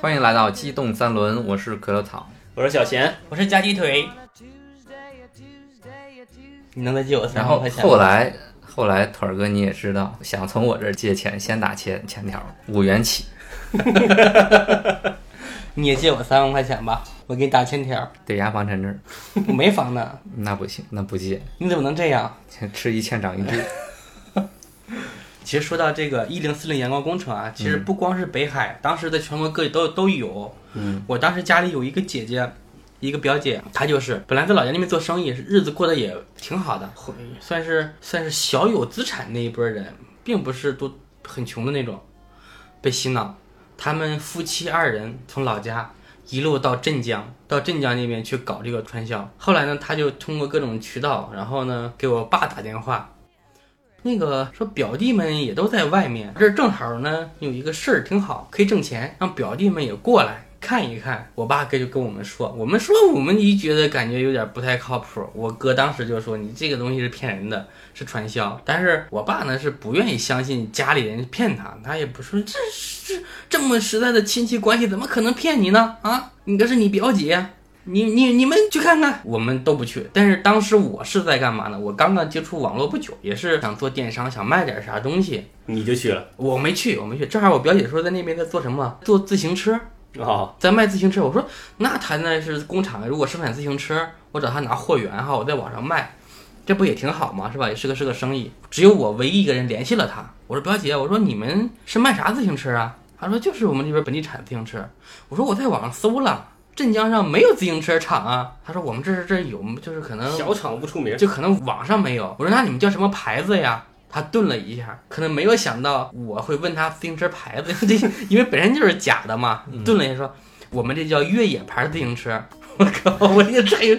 欢迎来到机动三轮，我是可乐草。我是小贤，我是夹鸡腿.你能再借我三然后？后来后来腿儿哥你也知道，想从我这儿借钱，先打欠欠条，五元起，你也借我三万块钱吧，我给你打欠条。得押房产证，我没房呢，那不行，那不借，你怎么能这样？吃一堑长一智。其实说到这个一零四零阳光工程啊，其实不光是北海，当时在全国各地都都有。嗯，我当时家里有一个姐姐，一个表姐，她就是本来在老家那边做生意，日子过得也挺好的，算是算是小有资产那一波人，并不是都很穷的那种，被洗脑。他们夫妻二人从老家一路到镇江，到镇江那边去搞这个传销。后来呢，他就通过各种渠道，然后呢给我爸打电话，那个说表弟们也都在外面，这儿正好呢有一个事儿挺好，可以挣钱，让表弟们也过来看一看。我爸哥就跟我们说，我们说我们一觉得感觉有点不太靠谱。我哥当时就说你这个东西是骗人的，是传销。但是我爸呢是不愿意相信家里人骗他，他也不说这是这么实在的亲戚关系，怎么可能骗你呢？啊，你这是你表姐。你你你们去看看，我们都不去。但是当时我是在干嘛呢？我刚刚接触网络不久，也是想做电商，想卖点啥东西。你就去了我没去，我没去。正好我表姐说在那边在做什么，做自行车，哦，在卖自行车。我说那他那是工厂，如果生产自行车，我找他拿货源哈，我在网上卖，这不也挺好吗？是吧？也是个是个生意。只有我唯一一个人联系了他。我说表姐，我说你们是卖啥自行车啊？他说就是我们这边本地产自行车。我说我在网上搜了。镇江上没有自行车厂啊，他说我们这是这有，就是可能小厂不出名，就可能网上没有。我说那你们叫什么牌子呀？他顿了一下，可能没有想到我会问他自行车牌子，这因为本身就是假的嘛。顿了一下说，我们这叫越野牌自行车。我靠，我这个还有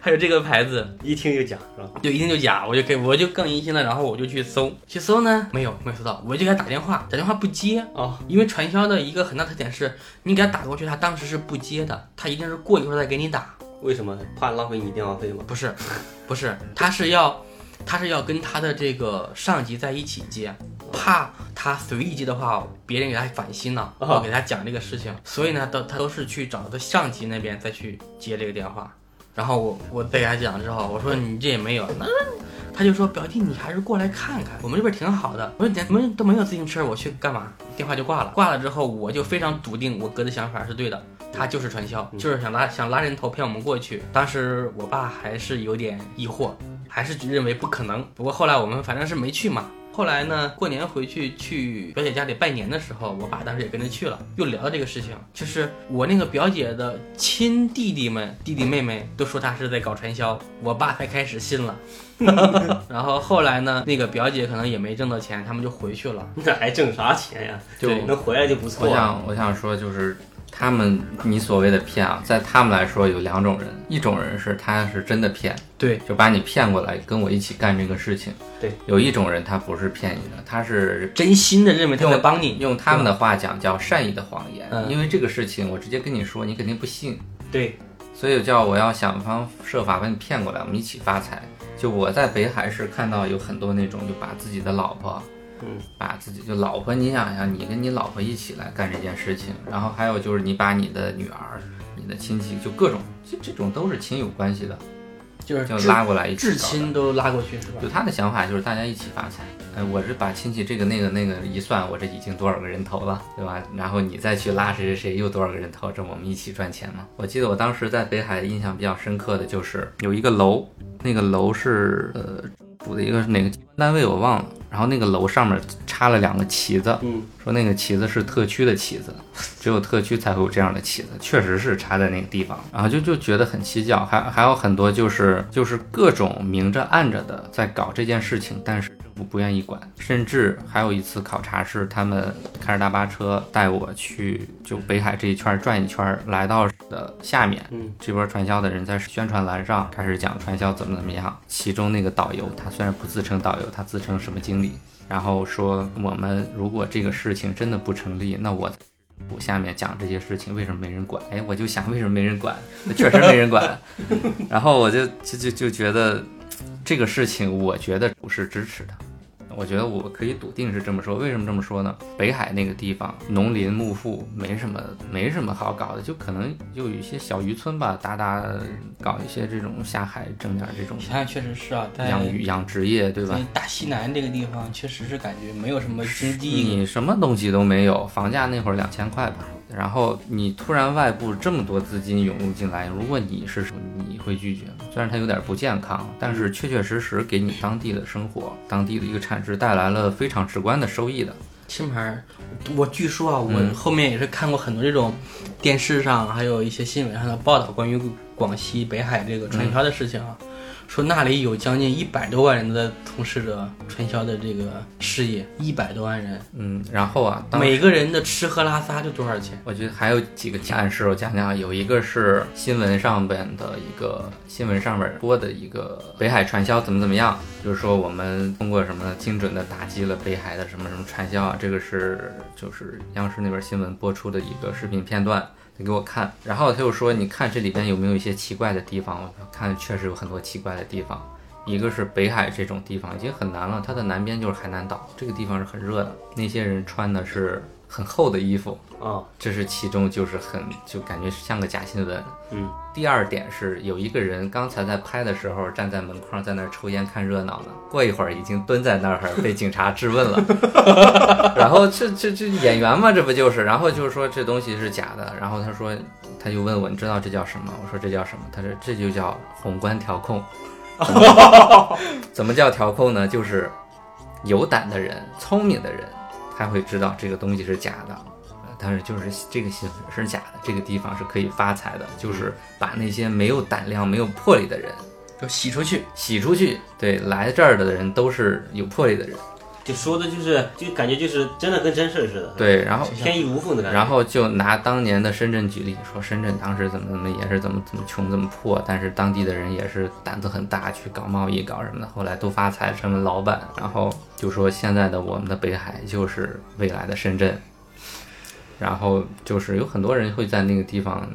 还有这个牌子，一听就假是吧？就一听就假，我就给我就更疑心了，然后我就去搜，去搜呢没有没有搜到，我就给他打电话，打电话不接，哦，因为传销的一个很大特点是，你给他打过去，他当时是不接的，他一定是过一会儿再给你打。为什么怕浪费你电话费吗？不是，不是，他是要，他是要跟他的这个上级在一起接，怕他随意接的话，别人给他反心了，哦我给他讲这个事情，所以呢，都他都是去找他上级那边再去接这个电话，然后我我再给他讲之后，我说你这也没有，那他就说表弟你还是过来看看，我们这边挺好的。我说你们都没有自行车，我去干嘛？电话就挂了，挂了之后我就非常笃定我哥的想法是对的，他就是传销，就是想拉想拉人头骗我们过去。当时我爸还是有点疑惑，还是认为不可能。不过后来我们反正是没去嘛。后来呢，过年回去去表姐家里拜年的时候，我爸当时也跟着去了，又聊到这个事情，就是我那个表姐的亲弟弟们、弟弟妹妹都说她是在搞传销，我爸才开始信了。然后后来呢，那个表姐可能也没挣到钱，他们就回去了。那还挣啥钱呀？就对能回来就不错了。想我想说就是。他们，你所谓的骗啊，在他们来说有两种人，一种人是他是真的骗，对，就把你骗过来跟我一起干这个事情。对，有一种人他不是骗你的，他是真心的认为他在帮你，用他们的话讲叫善意的谎言，嗯。因为这个事情我直接跟你说，你肯定不信，对，所以叫我要想方设法把你骗过来，我们一起发财。就我在北海市看到有很多那种就把自己的老婆，嗯，把自己就老婆，你想想，你跟你老婆一起来干这件事情，然后还有就是你把你的女儿、你的亲戚，就各种，这这种都是亲友关系的，就是就拉过来一起至亲都拉过去是吧就？他的想法就是大家一起发财。哎，我是把亲戚这个那个那个一算，我这已经多少个人头了，对吧？然后你再去拉谁谁谁，又多少个人头，这我们一起赚钱嘛。我记得我当时在北海印象比较深刻的就是有一个楼，那个楼是呃主的一个哪个单位我忘了，然后那个楼上面插了两个旗子，嗯，说那个旗子是特区的旗子，只有特区才会有这样的旗子，确实是插在那个地方，然后就就觉得很蹊跷，还还有很多就是就是各种明着暗着的在搞这件事情，但是政府不愿意管，甚至还有一次考察是他们开着大巴车带我去就北海这一圈转一圈，来到的下面，嗯，这波传销的人在宣传栏上开始讲传销怎么怎么样。其中那个导游，他虽然不自称导游，他自称什么经理，然后说我们如果这个事情真的不成立，那我。我下面讲这些事情，为什么没人管？哎，我就想为什么没人管？那 确实没人管。然后我就就就就觉得这个事情，我觉得不是支持的。我觉得我可以笃定是这么说。为什么这么说呢？北海那个地方农林牧副，没什么没什么好搞的，就可能就有一些小渔村吧，打打搞一些这种下海挣点这种想想确实是啊，在养鱼养殖业，对吧？大西南这个地方，确实是感觉没有什么经济。你什么东西都没有，房价那会儿两千块吧，然后你突然外部这么多资金涌入进来，如果你是你会拒绝吗？虽然它有点不健康，但是确确实实给你当地的生活、当地的一个产值带来了非常直观的收益的。青牌，我据说啊，我嗯后面也是看过很多这种电视上，还有一些新闻上的报道，关于广西北海这个传销的事情啊，说那里有将近一百多万人的从事着传销的这个事业，一百多万人，嗯，然后啊，当每个人的吃喝拉撒就多少钱？我觉得还有几个暗示，我讲讲。有一个是新闻上边的一个新闻上面播的一个北海传销怎么怎么样，就是说我们通过什么精准的打击了北海的什么什么传销啊，这个是就是央视那边新闻播出的一个视频片段。你给我看，然后他又说：“你看这里边有没有一些奇怪的地方？”我看确实有很多奇怪的地方。一个是北海这种地方已经很难了，它的南边就是海南岛，这个地方是很热的，那些人穿的是很厚的衣服，啊，这是其中就是很就感觉像个假新闻。嗯，第二点是有一个人刚才在拍的时候站在门框在那儿抽烟看热闹呢，过一会儿已经蹲在那儿 被警察质问了。然后这这这演员嘛，这不就是？然后就是说这东西是假的。然后他说他就问我你知道这叫什么？我说这叫什么？他说这就叫宏观调控。怎么叫调控呢？就是有胆的人、聪明的人，他会知道这个东西是假的。呃但是就是这个新闻是假的，这个地方是可以发财的，就是把那些没有胆量、没有魄力的人就洗出去，洗出去。对，来这儿的人都是有魄力的人。就说的就是，就感觉就是真的跟真事儿似的，，对，然后天衣无缝的感觉。然后就拿当年的深圳举例，说深圳当时怎么怎么也是怎么怎么穷怎么破，但是当地的人也是胆子很大，去搞贸易搞什么的，后来都发财成了老板。然后就说现在的我们的北海就是未来的深圳，然后就是有很多人会在那个地方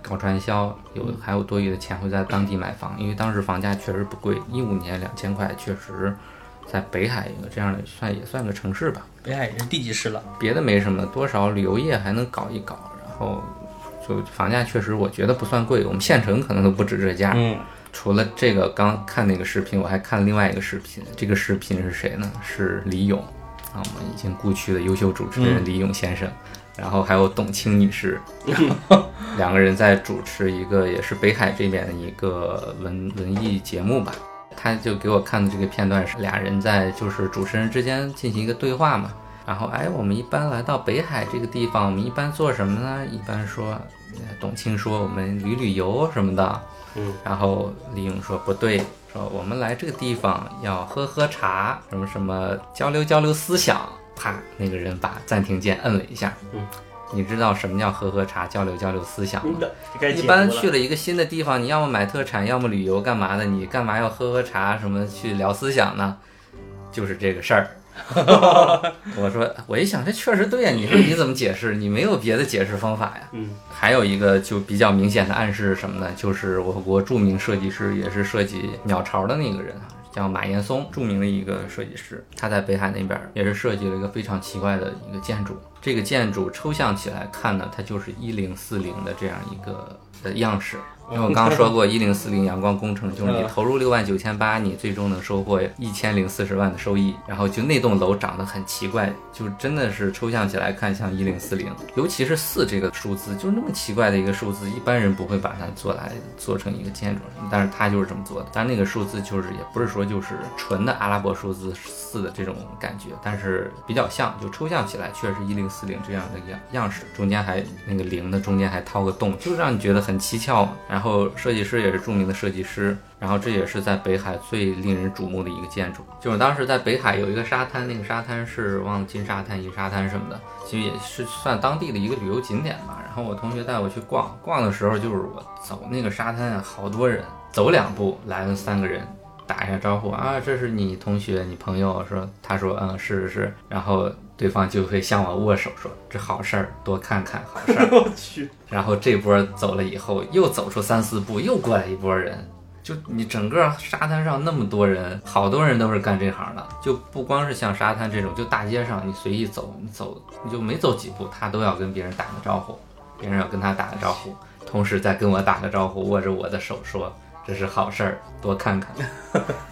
搞传销，有还有多余的钱会在当地买房，因为当时房价确实不贵，一五年两千块确实。在北海一个这样的算也算个城市吧，北海也是地级市了。别的没什么，多少旅游业还能搞一搞，然后就房价确实我觉得不算贵，我们县城可能都不止这价。嗯，除了这个刚看那个视频，我还看另外一个视频，这个视频是谁呢？是李勇啊，我们已经故去的优秀主持人李勇先生，然后还有董卿女士，然后两个人在主持一个也是北海这边的一个文文艺节目吧。他就给我看的这个片段是俩人在就是主持人之间进行一个对话嘛，然后哎，我们一般来到北海这个地方，我们一般做什么呢？一般说，呃董卿说我们旅旅游什么的，嗯，然后李咏说不对，说我们来这个地方要喝喝茶，什么什么交流交流思想。啪，那个人把暂停键摁了一下。嗯，你知道什么叫喝喝茶、交流交流思想吗？一般去了一个新的地方，你要么买特产，要么旅游，干嘛的？你干嘛要喝喝茶，什么去聊思想呢？就是这个事儿。我说，我一想，这确实对呀。你说你怎么解释？你没有别的解释方法呀。嗯，还有一个就比较明显的暗示是什么呢？就是我国著名设计师，也是设计鸟巢的那个人啊，叫马岩松，著名的一个设计师。他在北海那边也是设计了一个非常奇怪的一个建筑。这个建筑抽象起来看呢，它就是一零四零的这样一个的样式。因为我刚刚说过，一零四零阳光工程就是你投入六万九千八，你最终能收获一千零四十万的收益。然后就那栋楼长得很奇怪，就真的是抽象起来看像一零四零，尤其是四这个数字，就那么奇怪的一个数字，一般人不会把它做来做成一个建筑，但是他就是这么做的。但那个数字就是也不是说就是纯的阿拉伯数字四的这种感觉，但是比较像，就抽象起来确实一零四零这样的样样式，中间还那个零的中间还掏个洞，就让你觉得很蹊跷嘛。然后设计师也是著名的设计师，然后这也是在北海最令人瞩目的一个建筑。就是当时在北海有一个沙滩，那个沙滩是忘了金沙滩、银沙滩什么的，其实也是算当地的一个旅游景点吧。然后我同学带我去逛，逛的时候就是我走那个沙滩，好多人，走两步来了三个人。打一下招呼啊，这是你同学、你朋友，说他说嗯是是是，然后对方就会向我握手说这好事儿，多看看好事儿。我去，然后这波走了以后，又走出三四步，又过来一波人。就你整个沙滩上那么多人，好多人都是干这行的，就不光是像沙滩这种，就大街上你随意走，你走你就没走几步，他都要跟别人打个招呼，别人要跟他打个招呼，同时再跟我打个招呼，握着我的手说这是好事儿，多看看。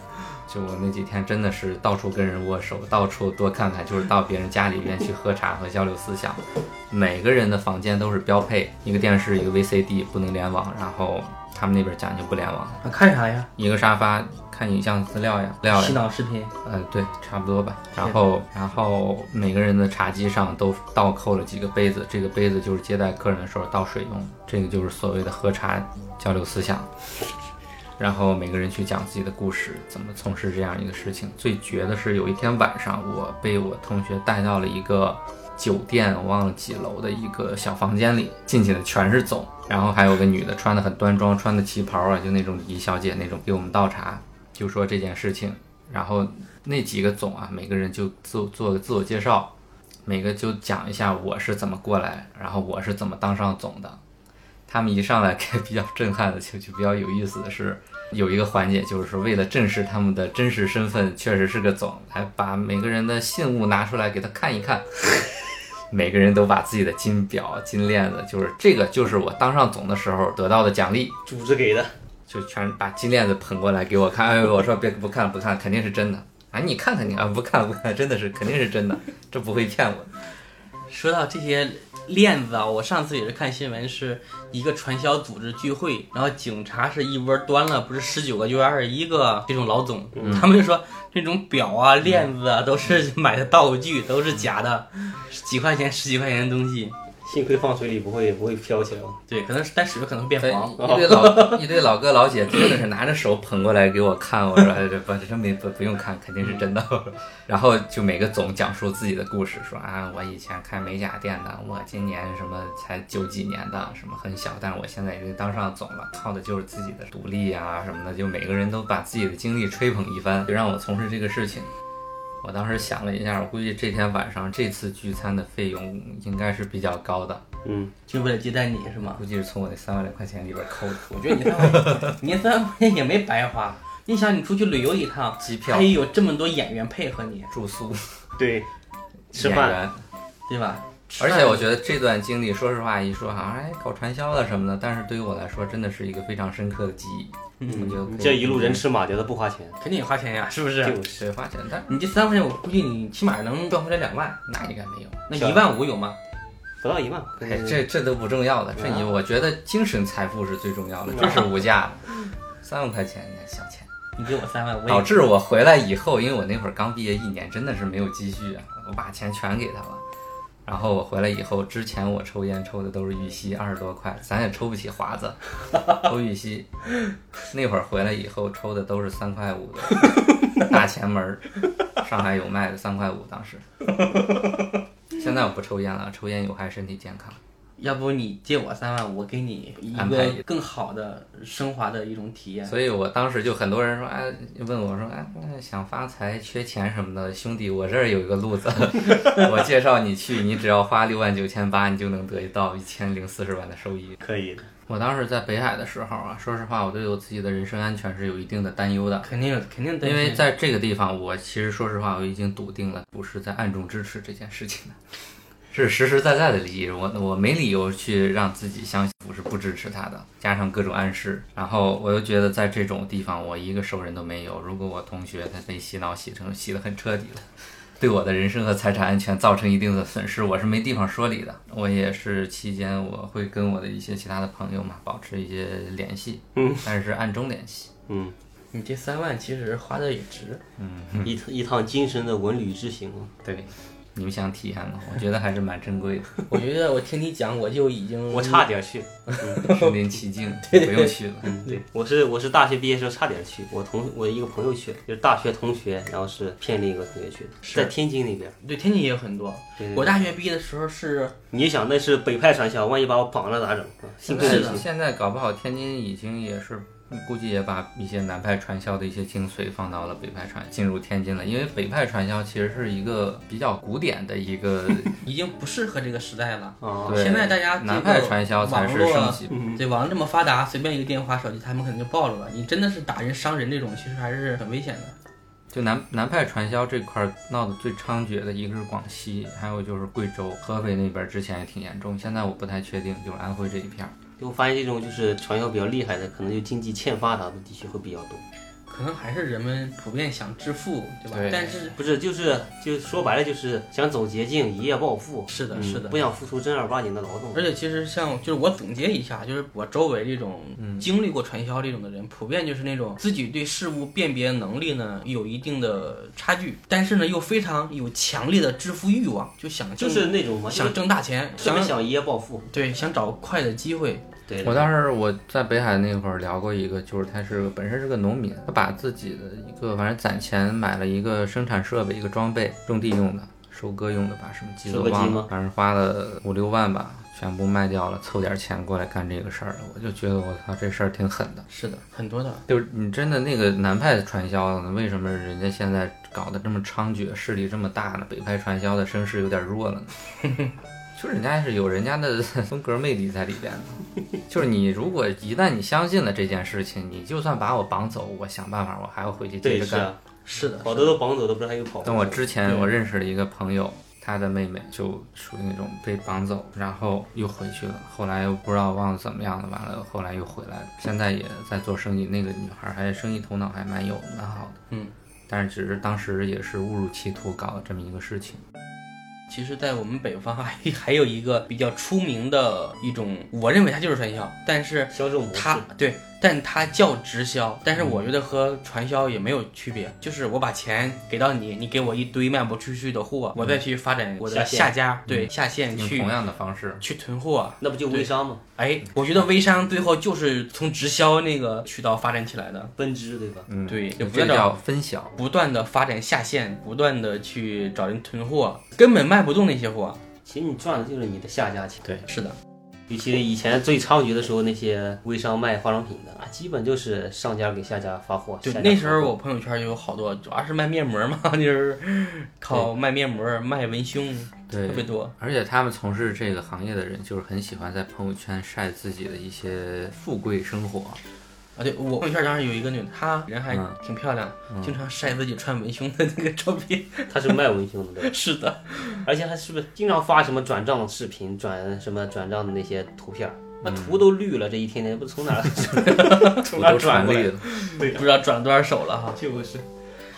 就我那几天真的是到处跟人握手，到处多看看，就是到别人家里边去喝茶和交流思想。每个人的房间都是标配，一个电视，一个 VCD，不能联网。然后他们那边讲究不联网，啊看啥呀？一个沙发看影像资料呀，料洗呀，脑视频。嗯，对，差不多吧。然后，然后每个人的茶几上都倒扣了几个杯子，这个杯子就是接待客人的时候倒水用的，这个就是所谓的喝茶交流思想。然后每个人去讲自己的故事，怎么从事这样一个事情。最绝的是有一天晚上，我被我同学带到了一个酒店，我忘了几楼的一个小房间里，进去的全是总，然后还有个女的，穿的很端庄，穿的旗袍啊，就那种礼仪小姐那种，给我们倒茶，就说这件事情。然后那几个总啊，每个人就做做个自我介绍，每个就讲一下我是怎么过来，然后我是怎么当上总的。他们一上来给比较震撼的，就就比较有意思的是，有一个环节就是说，为了证实他们的真实身份，确实是个总，还把每个人的信物拿出来给他看一看。每个人都把自己的金表、金链子，就是这个，就是我当上总的时候得到的奖励，组织给的，就全把金链子捧过来给我看。哎，我说别不看了不看，肯定是真的。啊，你看看你啊，不看了不看了，真的是肯定是真的，这不会骗我。说到这些链子啊，我上次也是看新闻，是一个传销组织聚会，然后警察是一窝端了，不是十九个就是二十一个这种老总，他们就说这种表啊、链子啊都是买的道具，都是假的，几块钱、十几块钱的东西。幸亏放水里不会不会飘起来。对，可能是但水可能会变对，黄。一堆老一堆老哥老姐真的是拿着手捧过来给我看，我说哎这不这真没不不用看，肯定是真的。然后就每个总讲述自己的故事，说啊我以前开美甲店的，我今年什么才九几年的，什么很小，但是我现在已经当上总了，靠的就是自己的独立啊什么的，就每个人都把自己的经历吹捧一番，就让我从事这个事情。我当时想了一下，我估计这天晚上这次聚餐的费用应该是比较高的，嗯，就为了接待你是吗？估计是从我那三万来块钱里边扣的。我觉得你三万，你那三万块钱也没白花。你想，你出去旅游一趟，机票还有这么多演员配合你，住宿、对，吃饭，对吧？而且我觉得这段经历，说实话一说好像哎搞传销了什么的，但是对于我来说真的是一个非常深刻的记忆。我觉得这一路人吃马嚼的不花钱，肯定也花钱呀，是不是？就是对花钱，但你这三万块钱，我估计你起码能赚回来两万，那应该没有。那一万五有吗？不到一万。哎，这这都不重要的，这你我觉得精神财富是最重要的，这是无价的。三万块钱，小钱。你给我三万，导致我回来以后，因为我那会儿刚毕业一年，真的是没有积蓄啊，我把钱全给他了。然后我回来以后，之前我抽烟抽的都是玉溪，二十多块，咱也抽不起华子，抽玉溪。那会儿回来以后抽的都是三块五的 大前门儿，上海有卖的三块五，当时。现在我不抽烟了，抽烟有害身体健康。要不你借我三万，我给你一安排一个个更好的升华的一种体验。所以我当时就很多人说，哎，问我说，哎，想发财、缺钱什么的，兄弟，我这儿有一个路子，我介绍你去，你只要花六万九千八，你就能得到一千零四十万的收益。可以的，我当时在北海的时候啊，说实话，我对我自己的人身安全是有一定的担忧的，肯定肯定担心，因为在这个地方，我其实说实话，我已经笃定了，不是在暗中支持这件事情的，是实实在在的利益，我我没理由去让自己相信我是不支持他的，加上各种暗示，然后我又觉得在这种地方，我一个熟人都没有，如果我同学他被洗脑洗成洗得很彻底了。对我的人身和财产安全造成一定的损失，我是没地方说理的。我也是期间我会跟我的一些其他的朋友嘛保持一些联系，嗯，但是暗中联系。嗯，你这三万其实花的也值。嗯 一一趟精神的文旅之行，对，你们想体验吗？我觉得还是蛮珍贵的，我觉得我听你讲，我就已经我差点去，身临其境，不用去了。嗯，对，我是我是大学毕业时候差点去，我同我一个朋友去，就是大学同学，然后是骗另一个同学去的，在天津那边。对天津也有很多。对对我大学毕业的时候是你想那是北派传销，万一把我绑了咋整？啊幸亏是的，现在搞不好天津已经也是，估计也把一些南派传销的一些精髓放到了北派传，进入天津了。因为北派传销其实是一个比较古典的一个，已经不适合这个时代了。哦，对现在大家南派传销才是盛行。嗯，对，网络这么发达，随便一个电话手机，他们可能就暴露了。你真的是打人伤人这种，其实还是很危险的。就南南派传销这块儿闹得最猖獗的一个是广西，还有就是贵州、合肥那边儿之前也挺严重，现在我不太确定，就是安徽这一片儿。就发现这种就是传销比较厉害的，可能就经济欠发达的地区会比较多。可能还是人们普遍想致富，对吧？对但是不是，就是就说白了就是想走捷径，一夜暴富。是的，嗯是的不。想付出正儿八经的劳动。而且其实像就是我总结一下，就是我周围这种经历过传销这种的人，普遍就是那种自己对事物辨别能力呢有一定的差距，但是呢又非常有强烈的致富欲望，就想就是那种嘛，想挣大钱，想特别想一夜暴富。对想找快的机会。对，我当时我在北海那会儿聊过一个，就是他是本身是个农民，他把自己的一个反正攒钱买了一个生产设备，一个装备，种地用的、收割用的吧，什么机收割机吗都忘了，反正花了五六万吧，全部卖掉了，凑点钱过来干这个事儿了。我就觉得我操，这事儿挺狠的。是的，很多的。就是你真的那个南派传销呢，为什么人家现在搞得这么猖獗，势力这么大呢？北派传销的声势有点弱了呢。就人家是有人家的 风格魅力在里边的，就是你如果一旦你相信了这件事情，你就算把我绑走，我想办法我还要回去接，着干。是啊，是的，好多都绑走都不知道还有跑。但我之前我认识了一个朋友，他的妹妹就属于那种被绑走，然后又回去了，后来又不知道忘了怎么样了，完了后来又回来了，现在也在做生意。那个女孩还生意头脑还蛮有蛮好的，嗯，但是只是当时也是误入歧途搞了这么一个事情。其实，在我们北方还 还有一个比较出名的一种，我认为它就是传销，但是销售模式，它对，但它叫直销，但是我觉得和传销也没有区别，就是我把钱给到你，你给我一堆卖不出去的货，我再去发展我的下家，对下线去同样的方式，去囤货。那不就微商吗？哎，我觉得微商最后就是从直销那个渠道发展起来的，分支对吧？嗯，对，就不叫分享。不断的发展下线，不断的去找人囤货，根本卖不动那些货。其实你赚的就是你的下家钱。对，是的，尤其以前最猖獗的时候，那些微商卖化妆品的啊，基本就是上家给下家发货。对下，家那时候我朋友圈就有好多，主要是卖面膜嘛，就是靠卖面膜、卖文胸，对特别多。而且他们从事这个行业的人，就是很喜欢在朋友圈晒自己的一些富贵生活。啊，对我朋友圈当时有一个女的，她人还嗯挺漂亮，经常晒自己穿文胸的那个照片。她是卖文胸的，对？是的，而且她是不是经常发什么转账视频、转什么转账的那些图片儿？那嗯图都绿了，这一天天不从哪儿 从哪都儿转过来传绿？了，不知道转多少手了哈。就是，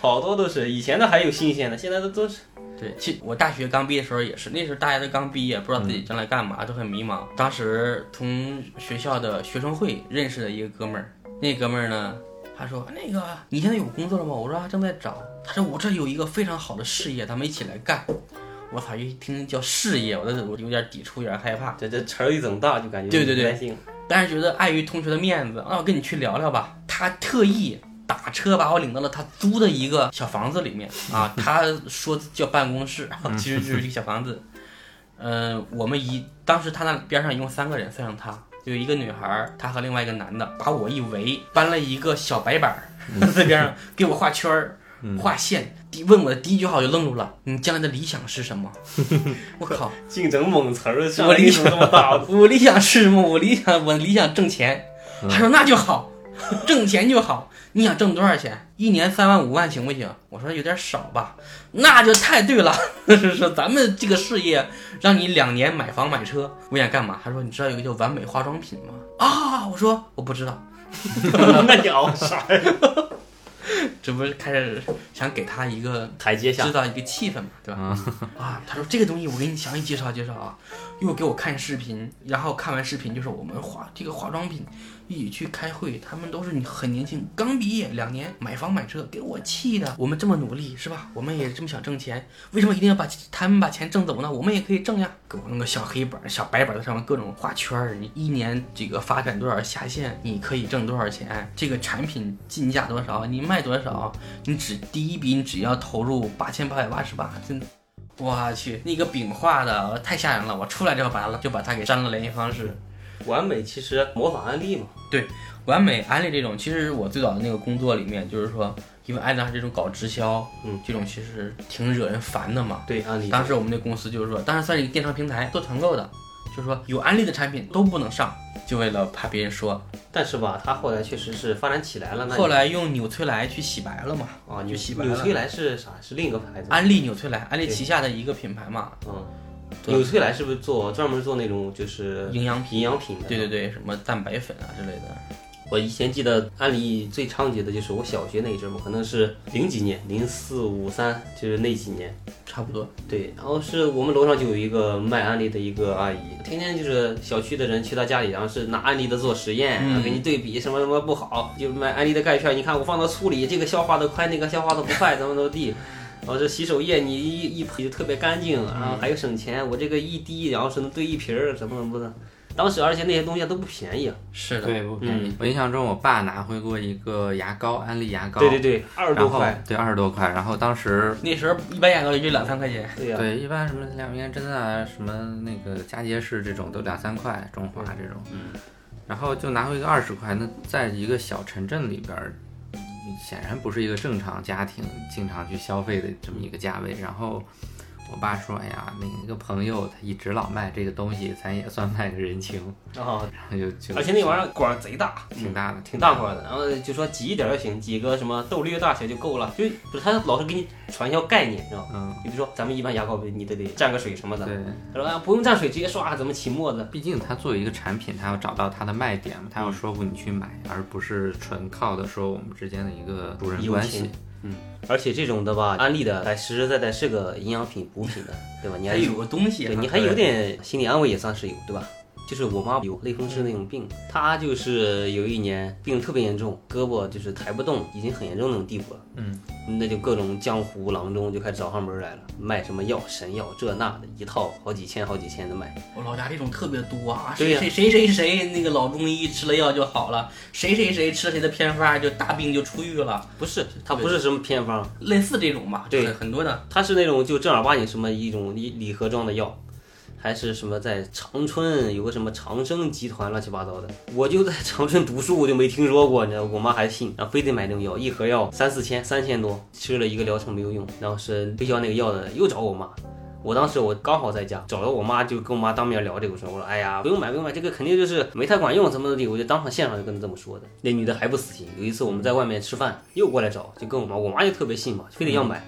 好多都是以前的还有新鲜的，现在的都是对，其我大学刚毕业的时候也是，那时候大家都刚毕业，不知道自己将来干嘛，都很迷茫。当时从学校的学生会认识的一个哥们儿，那哥们儿呢，他说那个你现在有工作了吗？我说啊正在找。他说我这有一个非常好的事业，咱们一起来干。我操，一听叫事业，我都我有点抵触，有点害怕。这这词儿一整大就感觉对对对但是觉得碍于同学的面子，那我跟你去聊聊吧。他特意打车把我领到了他租的一个小房子里面啊，他说叫办公室，其实就是一个小房子。嗯、我们一当时他那边上一共三个人，算上他，有一个女孩她，和另外一个男的，把我一围，搬了一个小白板儿 在边上给我画圈儿。画线，第问我的第一句话我就愣住了，你将来的理想是什么？我靠，净整猛词儿，我理来一手这么大，我理想是什么？我理想，我理想挣钱。他说那就好，挣钱就好。你想挣多少钱？一年三万五万行不行？我说有点少吧，那就太对了。是说咱们这个事业，让你两年买房买车，我想干嘛？他说你知道有一个叫完美化妆品吗？啊，我说我不知道，那你熬啥呀？这不是开始想给他一个台阶下制，造一个气氛嘛，对吧？啊，他说这个东西我给你详细介绍介绍啊，又给我看视频，然后看完视频就是我们化这个化妆品一起去开会，他们都是你很年轻，刚毕业两年，买房买车，给我气的。我们这么努力是吧？我们也这么想挣钱，为什么一定要把他们把钱挣走呢？我们也可以挣呀！给我弄个小黑板、小白板在上面各种画圈儿，你一年这个发展多少下线，你可以挣多少钱？这个产品进价多少？你卖多少？你只第一笔你只要投入八千八百八十八，真的。我去，那个饼画的太吓人了！我出来之后把它就把它给删了联系方式。完美其实模仿案例嘛，对，完美安利这种，其实我最早的那个工作里面，就是说，因为安利这种搞直销，嗯，这种其实挺惹人烦的嘛。对案例。当时我们那公司就是说，当时算是一个电商平台做团购的，就是说有安利的产品都不能上，就为了怕别人说。但是吧，他后来确实是发展起来了。那后来用纽崔莱去洗白了嘛？啊，就洗白了。纽崔莱是啥？是另一个牌子。安利纽崔莱，安利旗下的一个品牌嘛。嗯。纽崔莱是不是做专门做那种就是营养品？营养品的。对对对，什么蛋白粉啊之类的。我以前记得安利最猖獗的就是我小学那一阵嘛，可能是零几年，零四五三，就是那几年，差不多。对，然后是我们楼上就有一个卖安利的一个阿姨，天天就是小区的人去她家里，然后是拿安利的做实验，然后给你对比什么什么不好，就卖安利的钙片，你看我放到醋里，这个消化的快，那个消化的不快，怎么怎么地。然后这洗手液你一一喷就特别干净，然后还有省钱，我这个一滴，然后是能兑一瓶儿，怎么怎么的。当时而且那些东西都不便宜啊。是的，对，不便宜。我印象中，我爸拿回过一个牙膏，安利牙膏。对对对，二十多块。对，二十多块。然后当时那时候一般牙膏也就两三块钱。对呀。对，一般什么两元针啊，什么那个佳洁士这种都两三块，中华这种。嗯。然后就拿回一个二十块，那在一个小城镇里边。显然不是一个正常家庭经常去消费的这么一个价位。然后我爸说：“哎呀，那个朋友他一直老卖这个东西，咱也算卖个人情。”哦，然后就就而且那玩意儿管贼大，挺大的，挺大块的。然后就说挤一点就行，挤个什么豆粒大小就够了。就不是他老是给你传销概念，知道吗？嗯。就比如说咱们一般牙膏，你得得蘸个水什么的。对。他说啊，不用蘸水，直接刷，怎么起沫子？毕竟他作为一个产品，他要找到它的卖点嘛，他要说服你去买，而不是纯靠的说我们之间的一个主人关系。嗯，而且这种的吧，安利的还实实在在是个营养品补品的，对吧？你还有个东西，对你还有点心理安慰也算是有，对吧？就是我妈有类风湿那种病，她就是有一年病特别严重，胳膊就是抬不动，已经很严重那种地步了。嗯，那就各种江湖郎中就开始找上门来了，卖什么药神药这那的，一套好几千好几千的卖。我老家这种特别多啊，谁谁谁谁谁那个老中医吃了药就好了，谁谁谁吃了谁的偏方就大病就出狱了。不是，他不是什么偏方，类似这种吧？对，很多的，他是那种就正儿八经什么一种礼礼盒装的药。还是什么在长春有个什么长生集团乱七八糟的，我就在长春读书，我就没听说过，你知道，我妈还信，然后非得买那种药，一盒药三四千，三千多，吃了一个疗程没有用，然后是推销那个药的又找我妈，我当时我刚好在家，找了我妈就跟我妈当面聊这个事我说哎呀不用买不用买，这个肯定就是没太管用，怎么怎么地，我就当场现场就跟她这么说的，那女的还不死心，有一次我们在外面吃饭又过来找，就跟我妈，我妈就特别信嘛，非得要买。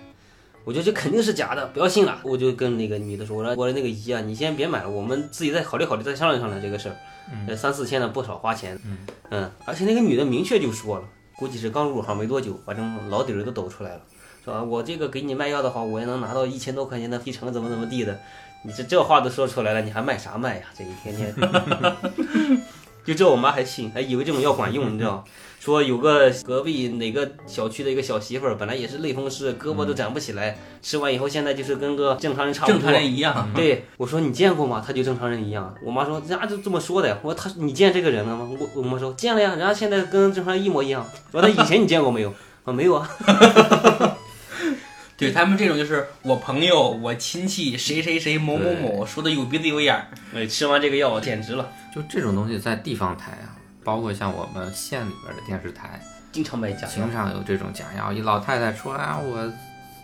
我觉得这肯定是假的，不要信了。我就跟那个女的说：“我说我的那个姨啊，你先别买了，我们自己再考虑考虑，再商量商量这个事儿。嗯，三四千的不少花钱。嗯嗯，而且那个女的明确就说了，估计是刚入行没多久，反正老底儿都抖出来了，说啊，我这个给你卖药的话，我也能拿到一千多块钱的提成，怎么怎么地的。你这这话都说出来了，你还卖啥卖呀？这一天天 就这我妈还信，还以为这种药管用，你知道。”说有个隔壁哪个小区的一个小媳妇儿，本来也是类风湿，胳膊都展不起来，吃完以后现在就是跟个正常人差不多，正常人一样。对，我说你见过吗？他就正常人一样。我妈说人家就这么说的。我说他你见这个人了吗？我我妈说见了呀，人家现在跟正常人一模一样。我说那以前你见过没有？啊 没有啊。对他们这种就是我朋友、我亲戚谁谁谁某某某说的有鼻子有眼儿。哎，吃完这个药简直了。就这种东西在地方台啊。包括像我们县里边的电视台，经常卖假药，经常有这种假药。一老太太说啊，我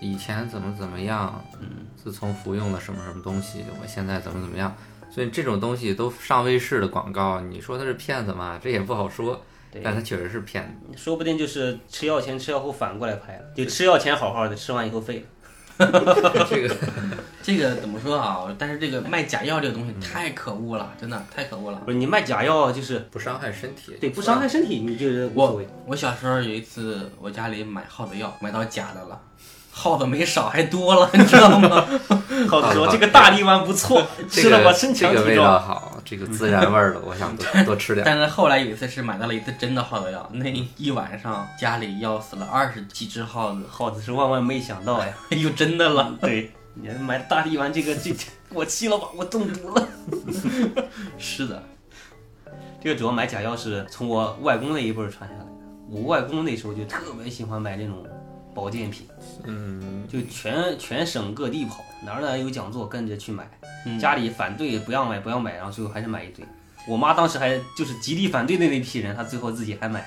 以前怎么怎么样，嗯，自从服用了什么什么东西，我现在怎么怎么样。所以这种东西都上卫视的广告，你说他是骗子吗？这也不好说，但他确实是骗子。说不定就是吃药前、吃药后反过来拍了，就吃药前好好的，吃完以后废了。这个，这个怎么说啊？但是这个卖假药这个东西太可恶了，真的太可恶了。不是你卖假药就是不伤害身体，对，不伤害身体，你就是我我小时候有一次，我家里买耗子药，买到假的了，耗子没少，还多了，你知道吗？耗子说这个大力丸不错，吃了我身强体壮。这个味道好，这个孜然味儿的，我想多多吃点儿。但是后来有一次是买到了一次真的耗子药，那一晚上家里要死了二十几只耗子，耗子是万万没想到呀。哎呦，真的了。对，你还买大力丸这个，这我气了吧，我中毒了。是的，这个主要买假药是从我外公那一辈儿传下来的。我外公那时候就特别喜欢买这种保健品，嗯，就全全省各地跑，哪儿哪儿有讲座跟着去买。嗯家里反对不要买不要买，然后最后还是买一堆。我妈当时还就是极力反对的那批人，她最后自己还买了。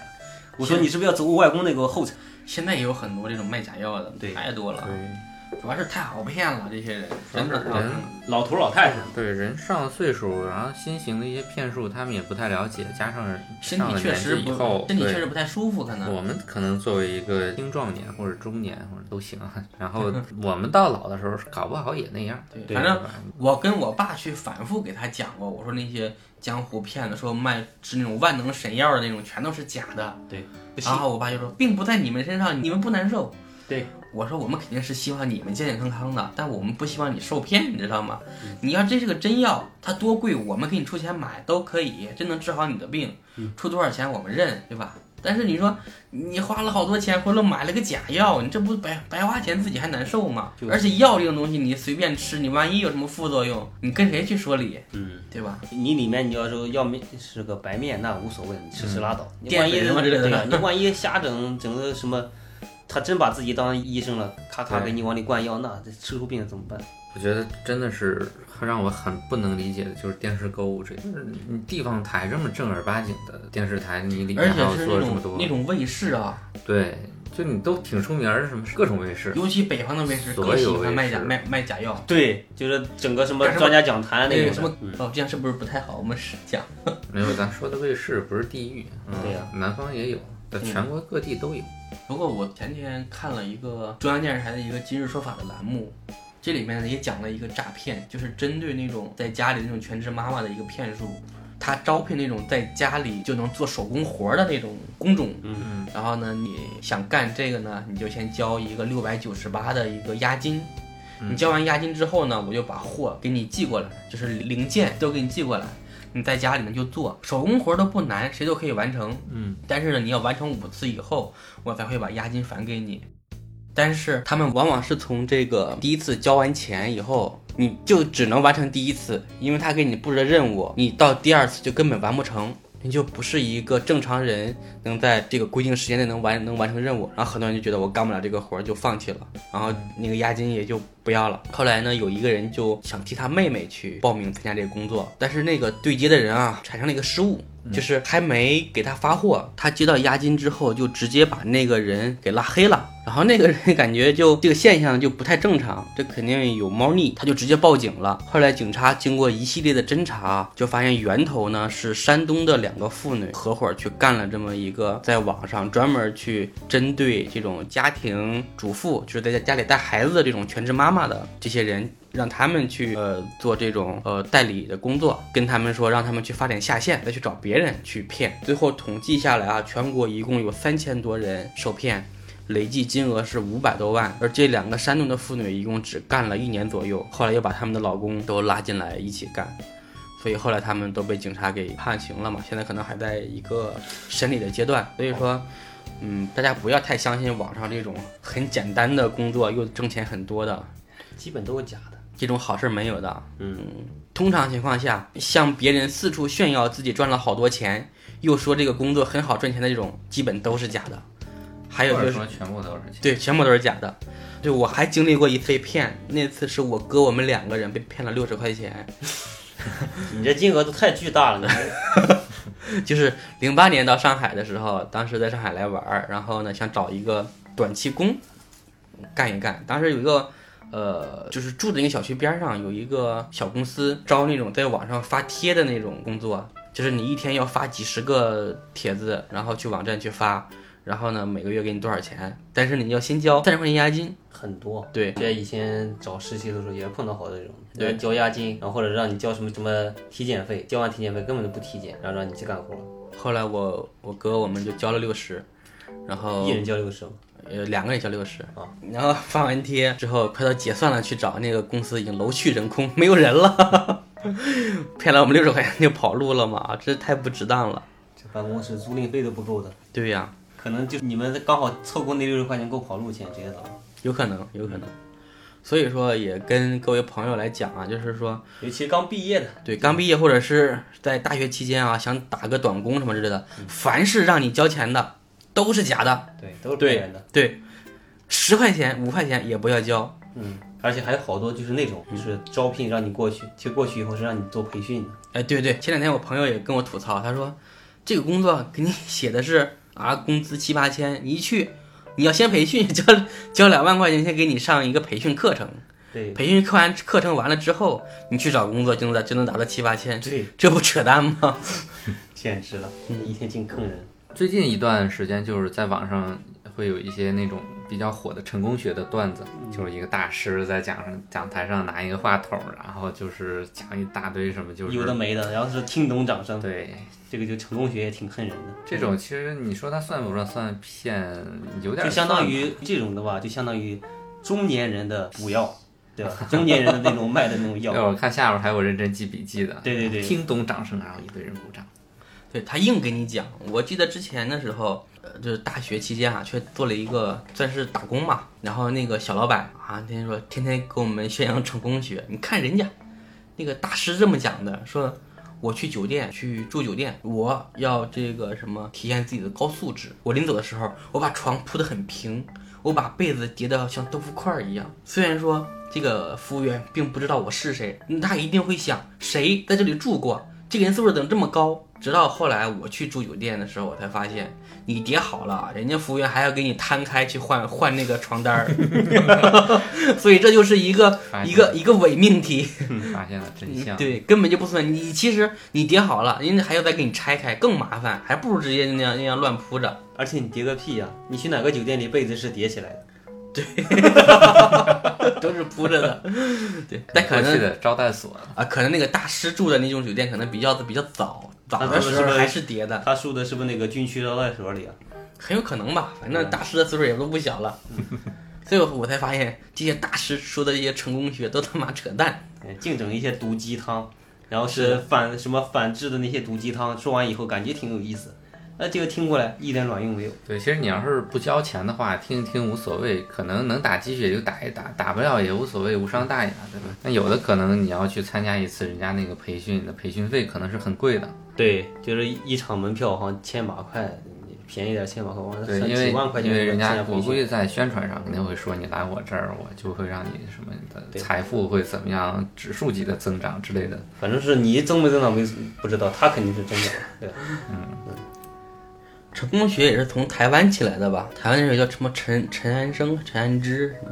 我说你是不是要走我外公那个后尘？现在也有很多这种卖假药的，对太多了。对，主要是太好骗了，这些人真的人。老头老太太，对人上了岁数，然后新型的一些骗术，他们也不太了解，加上身体确实不纪以后，，身体确实不太舒服，可能。我们可能作为一个青壮年或者中年或者都行啊，然后我们到老的时候，搞不好也那样。对，对反正我跟我爸去反复给他讲过，我说那些江湖骗子说卖是那种万能神药的那种，全都是假的。对，然后我爸就说，并不在你们身上，你们不难受。对，我说我们肯定是希望你们健健康康的，但我们不希望你受骗，你知道吗？嗯你要这是个真药，它多贵，我们给你出钱买都可以，真能治好你的病，嗯出多少钱我们认，对吧？但是你说你花了好多钱回来买了个假药，你这不白白花钱，自己还难受吗？而且药这种东西，你随便吃，你万一有什么副作用，你跟谁去说理，嗯，对吧？你里面你要说要面是个白面，那无所谓，你吃吃拉倒。你万一粉什么之类的对啊，你万一瞎整整个什么，他真把自己当医生了，咔咔给你往里灌药，那这吃出病怎么办？我觉得真的是让我很不能理解的，就是电视购物这，就是你地方台这么正儿八经的电视台，你里面而还要做这么多，那种卫视啊，对，就你都挺出名儿的，什么各种卫视，尤其北方的卫视所更喜有卫欢卖假卖卖假药。对，就是整个什么专家讲坛那那个什么哦，这样是不是不太好？我们是讲，没有咱说的卫视不是地域，嗯、对呀。南方也有，在全国各地都有。不过我前天看了一个中央电视台的一个《今日说法》的栏目，这里面呢也讲了一个诈骗，就是针对那种在家里那种全职妈妈的一个骗术。他招聘那种在家里就能做手工活儿的那种工种，嗯，然后呢，你想干这个呢，你就先交一个六百九十八的一个押金。你交完押金之后呢，我就把货给你寄过来，就是零件都给你寄过来。你在家里面就做手工活儿都不难，谁都可以完成。嗯，但是呢，你要完成五次以后，我才会把押金返给你。但是他们往往是从这个第一次交完钱以后，你就只能完成第一次，因为他给你布置的任务，你到第二次就根本完不成，你就不是一个正常人能在这个规定时间内能完能完成任务。然后很多人就觉得我干不了这个活儿就放弃了，然后那个押金也就不要了。后来呢，有一个人就想替他妹妹去报名参加这个工作，但是那个对接的人啊产生了一个失误，就是还没给他发货，他接到押金之后就直接把那个人给拉黑了。然后那个人感觉就这个现象就不太正常，这肯定有猫腻，他就直接报警了。后来警察经过一系列的侦查，就发现源头呢是山东的两个妇女合伙去干了这么一个在网上专门去针对这种家庭主妇，就是在家家里带孩子的这种全职妈妈的这些人。让他们去呃做这种呃代理的工作，跟他们说让他们去发展下线，再去找别人去骗。最后统计下来啊，全国一共有三千多人受骗，累计金额是五百多万。而这两个山东的妇女一共只干了一年左右，后来又把他们的老公都拉进来一起干。所以后来他们都被警察给判刑了嘛，现在可能还在一个审理的阶段。所以说，嗯，大家不要太相信网上这种很简单的工作又挣钱很多的，基本都是假的。这种好事没有的。嗯，通常情况下，向别人四处炫耀自己赚了好多钱，又说这个工作很好赚钱的这种，基本都是假的。还有就是。对，全部都是假的。对，我还经历过一次被骗，那次是我哥我们两个人被骗了六十块钱，你这金额都太巨大了，你 就是零八年到上海的时候，当时在上海来玩儿，然后呢想找一个短期工干一干，当时有一个。呃，就是住的那个小区边上有一个小公司招那种在网上发帖的那种工作，就是你一天要发几十个帖子，然后去网站去发，然后呢每个月给你多少钱，但是你要先交三十块钱押金。很多。对，在以前找实习的时候也碰到好多这种，对交押金，然后或者让你交什么什么体检费，交完体检费根本就不体检，然后让你去干活，后来我我哥我们就交了六十，然后一人交六十。呃两个人交六十啊，然后发完贴之后，快到结算了，去找那个公司已经楼去人空，没有人了。骗了我们六十块钱就跑路了嘛，这太不值当了。这办公室租赁费都不够的，对呀、可能就你们刚好凑够那六十块钱够跑路钱，直接走。有可能，有可能。所以说，也跟各位朋友来讲啊，就是说，尤其刚毕业的，对刚毕业或者是在大学期间啊，想打个短工什么之类的，凡是让你交钱的都是假的。对，都是骗人的。对，十块钱、五块钱也不要交。嗯，而且还有好多就是那种，就是招聘让你过去，其实过去以后是让你做培训的。哎，对对，前两天我朋友也跟我吐槽，他说这个工作给你写的是啊，工资七八千，你一去你要先培训，交交两万块钱，先给你上一个培训课程。对培训课完课程完了之后，你去找工作就能达就能达到七八千，对，这不扯淡吗？简直了，一天净坑人。最近一段时间，就是在网上会有一些那种比较火的成功学的段子，就是一个大师在讲上讲台上拿一个话筒，然后就是讲一大堆什么，就是有的没的，然后是听懂掌声，对这个就成功学也挺恨人的。这种，其实你说它算不算算骗，有点就相当于这种的话，就相当于中年人的补药，对吧？中年人的那种卖的那种对，药，我看下边还有认真记笔记的，对对对听懂掌声，然后一堆人鼓掌。对他硬给你讲。我记得之前的时候，呃，就是大学期间啊，去做了一个算是打工嘛。然后那个小老板啊，天天说天天给我们宣扬成功学。你看人家那个大师这么讲的，说我去酒店去住酒店，我要这个什么体现自己的高素质。我临走的时候，我把床铺得很平，我把被子叠得像豆腐块一样。虽然说这个服务员并不知道我是谁，他一定会想谁在这里住过，这个人素质怎么这么高？直到后来我去住酒店的时候，我才发现，你叠好了，人家服务员还要给你摊开去换换那个床单儿，所以这就是一个一个一个伪命题。发现了真相。嗯对，根本就不算。你其实你叠好了，人家还要再给你拆开，更麻烦，还不如直接那样那样乱铺着。而且你叠个屁呀、你去哪个酒店里被子是叠起来的？都是铺着的。对，但可能的招待所，啊，可能那个大师住的那种酒店可能比较的比较早，早的是不是时候还是叠的，他住的是不是那个军区招待所里啊？很有可能吧。反正大师的岁数也都不小了，最后我才发现这些大师说的这些成功学都他妈扯淡。哎净整一些毒鸡汤，然后是反什么反制的那些毒鸡汤，说完以后感觉挺有意思，那这个听过来一点卵用没有。对，其实你要是不交钱的话，听一听无所谓，可能能打鸡血就打一打，打不了也无所谓，无伤大雅，对吧？那有的可能你要去参加一次人家那个培训的培训费可能是很贵的，对，就是一场门票好像千把块，便宜点千把块，完了对，因为几万块钱因为人家我估计在宣传上肯定会说你来我这儿，我就会让你什么的财富会怎么样，指数级的增长之类的。反正是你增没增长没不知道，他肯定是增长，对吧？成功学也是从台湾起来的吧？台湾那时候叫什么陈陈安生、陈安之什么？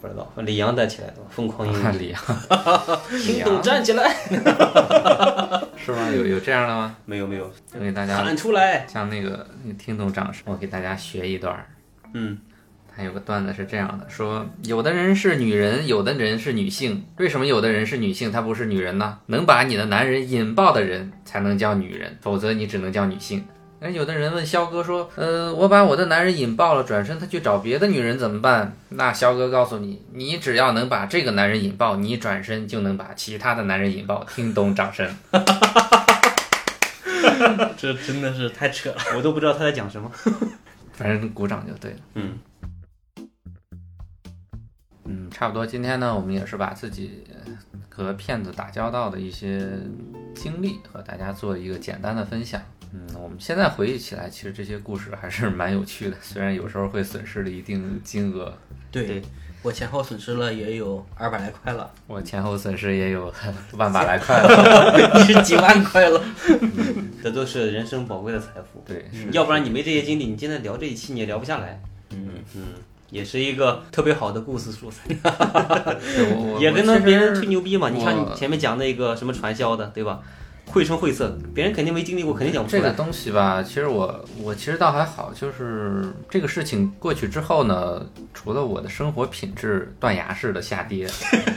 不知道，李阳带起来的吧疯狂英语，啊 李阳 听懂站起来，是吗？有有这样的吗？没有没有，我给大家喊出来，像那个那个听懂掌声，我给大家学一段儿。嗯，还有个段子是这样的，说有的人是女人，有的人是女性。为什么有的人是女性，她不是女人呢？能把你的男人引爆的人才能叫女人，否则你只能叫女性。哎，有的人问肖哥说，呃，我把我的男人引爆了，转身他去找别的女人怎么办？那肖哥告诉你，你只要能把这个男人引爆，你转身就能把其他的男人引爆。听懂掌声。这真的是太扯了。我都不知道他在讲什么。反正鼓掌就对了。嗯嗯，差不多。今天呢，我们也是把自己呃和骗子打交道的一些经历和大家做一个简单的分享。嗯，我们现在回忆起来，其实这些故事还是蛮有趣的，虽然有时候会损失了一定金额。对对我前后损失了也有二百来块了，我前后损失也有万把来块了。你是几万块了？这都是人生宝贵的财富。对，要不然你没这些经历，你今天聊这一期你也聊不下来。嗯嗯，也是一个特别好的故事素材，也跟我其着别人吹牛逼嘛。你看你前面讲那个什么传销的，对吧？绘声绘色，别人肯定没经历过，肯定讲不出来。这个东西吧，其实我我其实倒还好，就是这个事情过去之后呢，除了我的生活品质断崖式的下跌，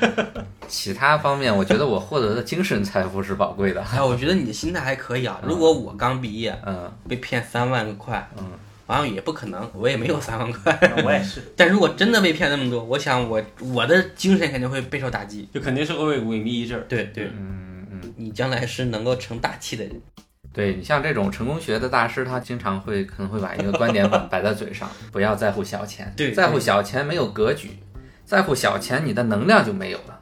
其他方面我觉得我获得的精神财富是宝贵的。哎，我觉得你的心态还可以啊。如果我刚毕业嗯被骗三万块，嗯，好像也不可能，我也没有三万块。我也是，但如果真的被骗那么多，我想我我的精神肯定会备受打击。就肯定是会萎靡一阵儿。对对，嗯嗯，你将来是能够成大器的人。对你像这种成功学的大师，他经常会可能会把一个观点摆 摆在嘴上，不要在乎小钱，对在乎小钱没有格局，在乎小钱你的能量就没有了。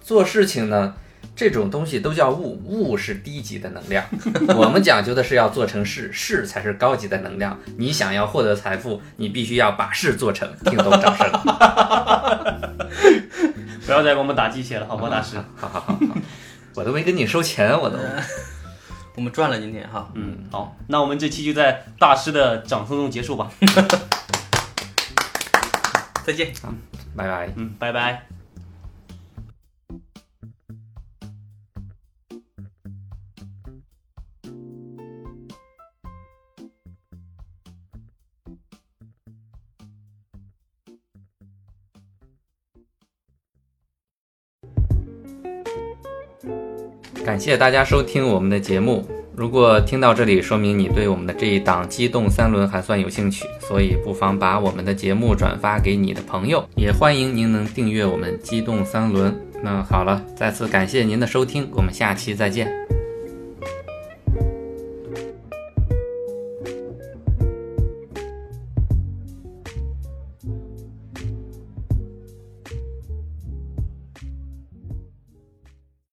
做事情呢，这种东西都叫物，物是低级的能量，我们讲究的是要做成事，事才是高级的能量。你想要获得财富，你必须要把事做成。听懂掌声？不要再给我们打鸡血了，好吗，大师？好好好好，我都没跟你收钱，我都。我们赚了今天哈，嗯，好，那我们这期就在大师的掌声中结束吧。再见。嗯拜拜。嗯，拜拜。感谢大家收听我们的节目。如果听到这里，说明你对我们的这一档机动三轮还算有兴趣，所以不妨把我们的节目转发给你的朋友。也欢迎您能订阅我们机动三轮。那好了，再次感谢您的收听，我们下期再见。